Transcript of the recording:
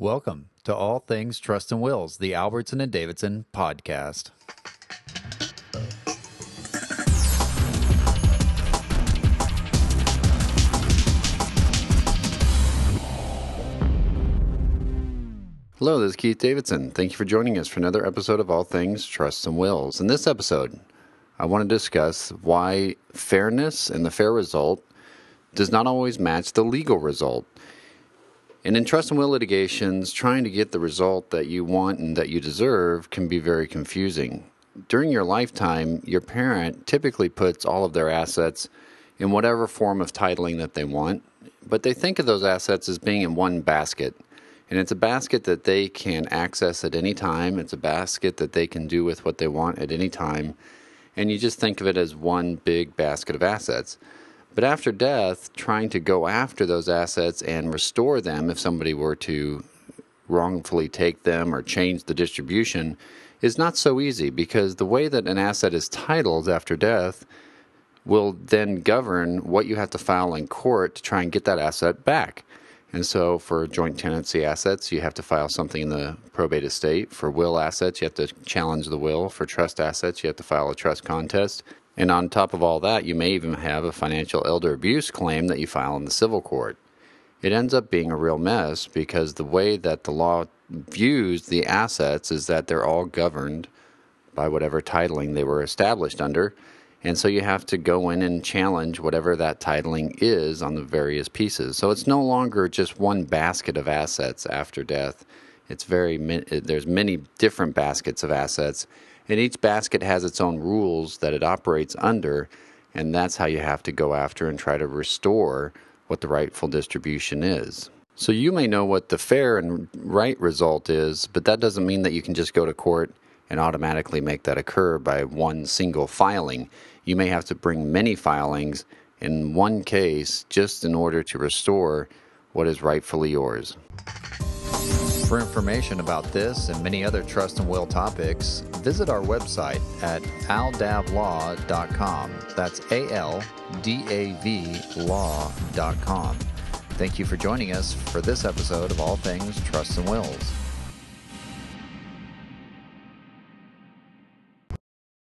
Welcome to All Things Trust and Wills, the Albertson and Davidson podcast. Hello, this is Keith Davidson. Thank you for joining us for another episode of All Things Trust and Wills. In this episode, I want to discuss why fairness and the fair result does not always match the legal result. And in trust and will litigations, trying to get the result that you want and that you deserve can be very confusing. During your lifetime, your parent typically puts all of their assets in whatever form of titling that they want, but they think of those assets as being in one basket. And it's a basket that they can access at any time. It's a basket that they can do with what they want at any time. And you just think of it as one big basket of assets. But after death, trying to go after those assets and restore them if somebody were to wrongfully take them or change the distribution is not so easy because the way that an asset is titled after death will then govern what you have to file in court to try and get that asset back. And so for joint tenancy assets, you have to file something in the probate estate. For will assets, you have to challenge the will. For trust assets, you have to file a trust contest. And on top of all that, you may even have a financial elder abuse claim that you file in the civil court. It ends up being a real mess because the way that the law views the assets is that they're all governed by whatever titling they were established under. And so you have to go in and challenge whatever that titling is on the various pieces. So it's no longer just one basket of assets after death. It's very there's many different baskets of assets, and each basket has its own rules that it operates under, and that's how you have to go after and try to restore what the rightful distribution is. So you may know what the fair and right result is, but that doesn't mean that you can just go to court and automatically make that occur by one single filing. You may have to bring many filings in one case just in order to restore what is rightfully yours. For information about this and many other trust and will topics, visit our website at aldavlaw.com. That's A L D A V law.com. Thank you for joining us for this episode of All Things Trust and Wills.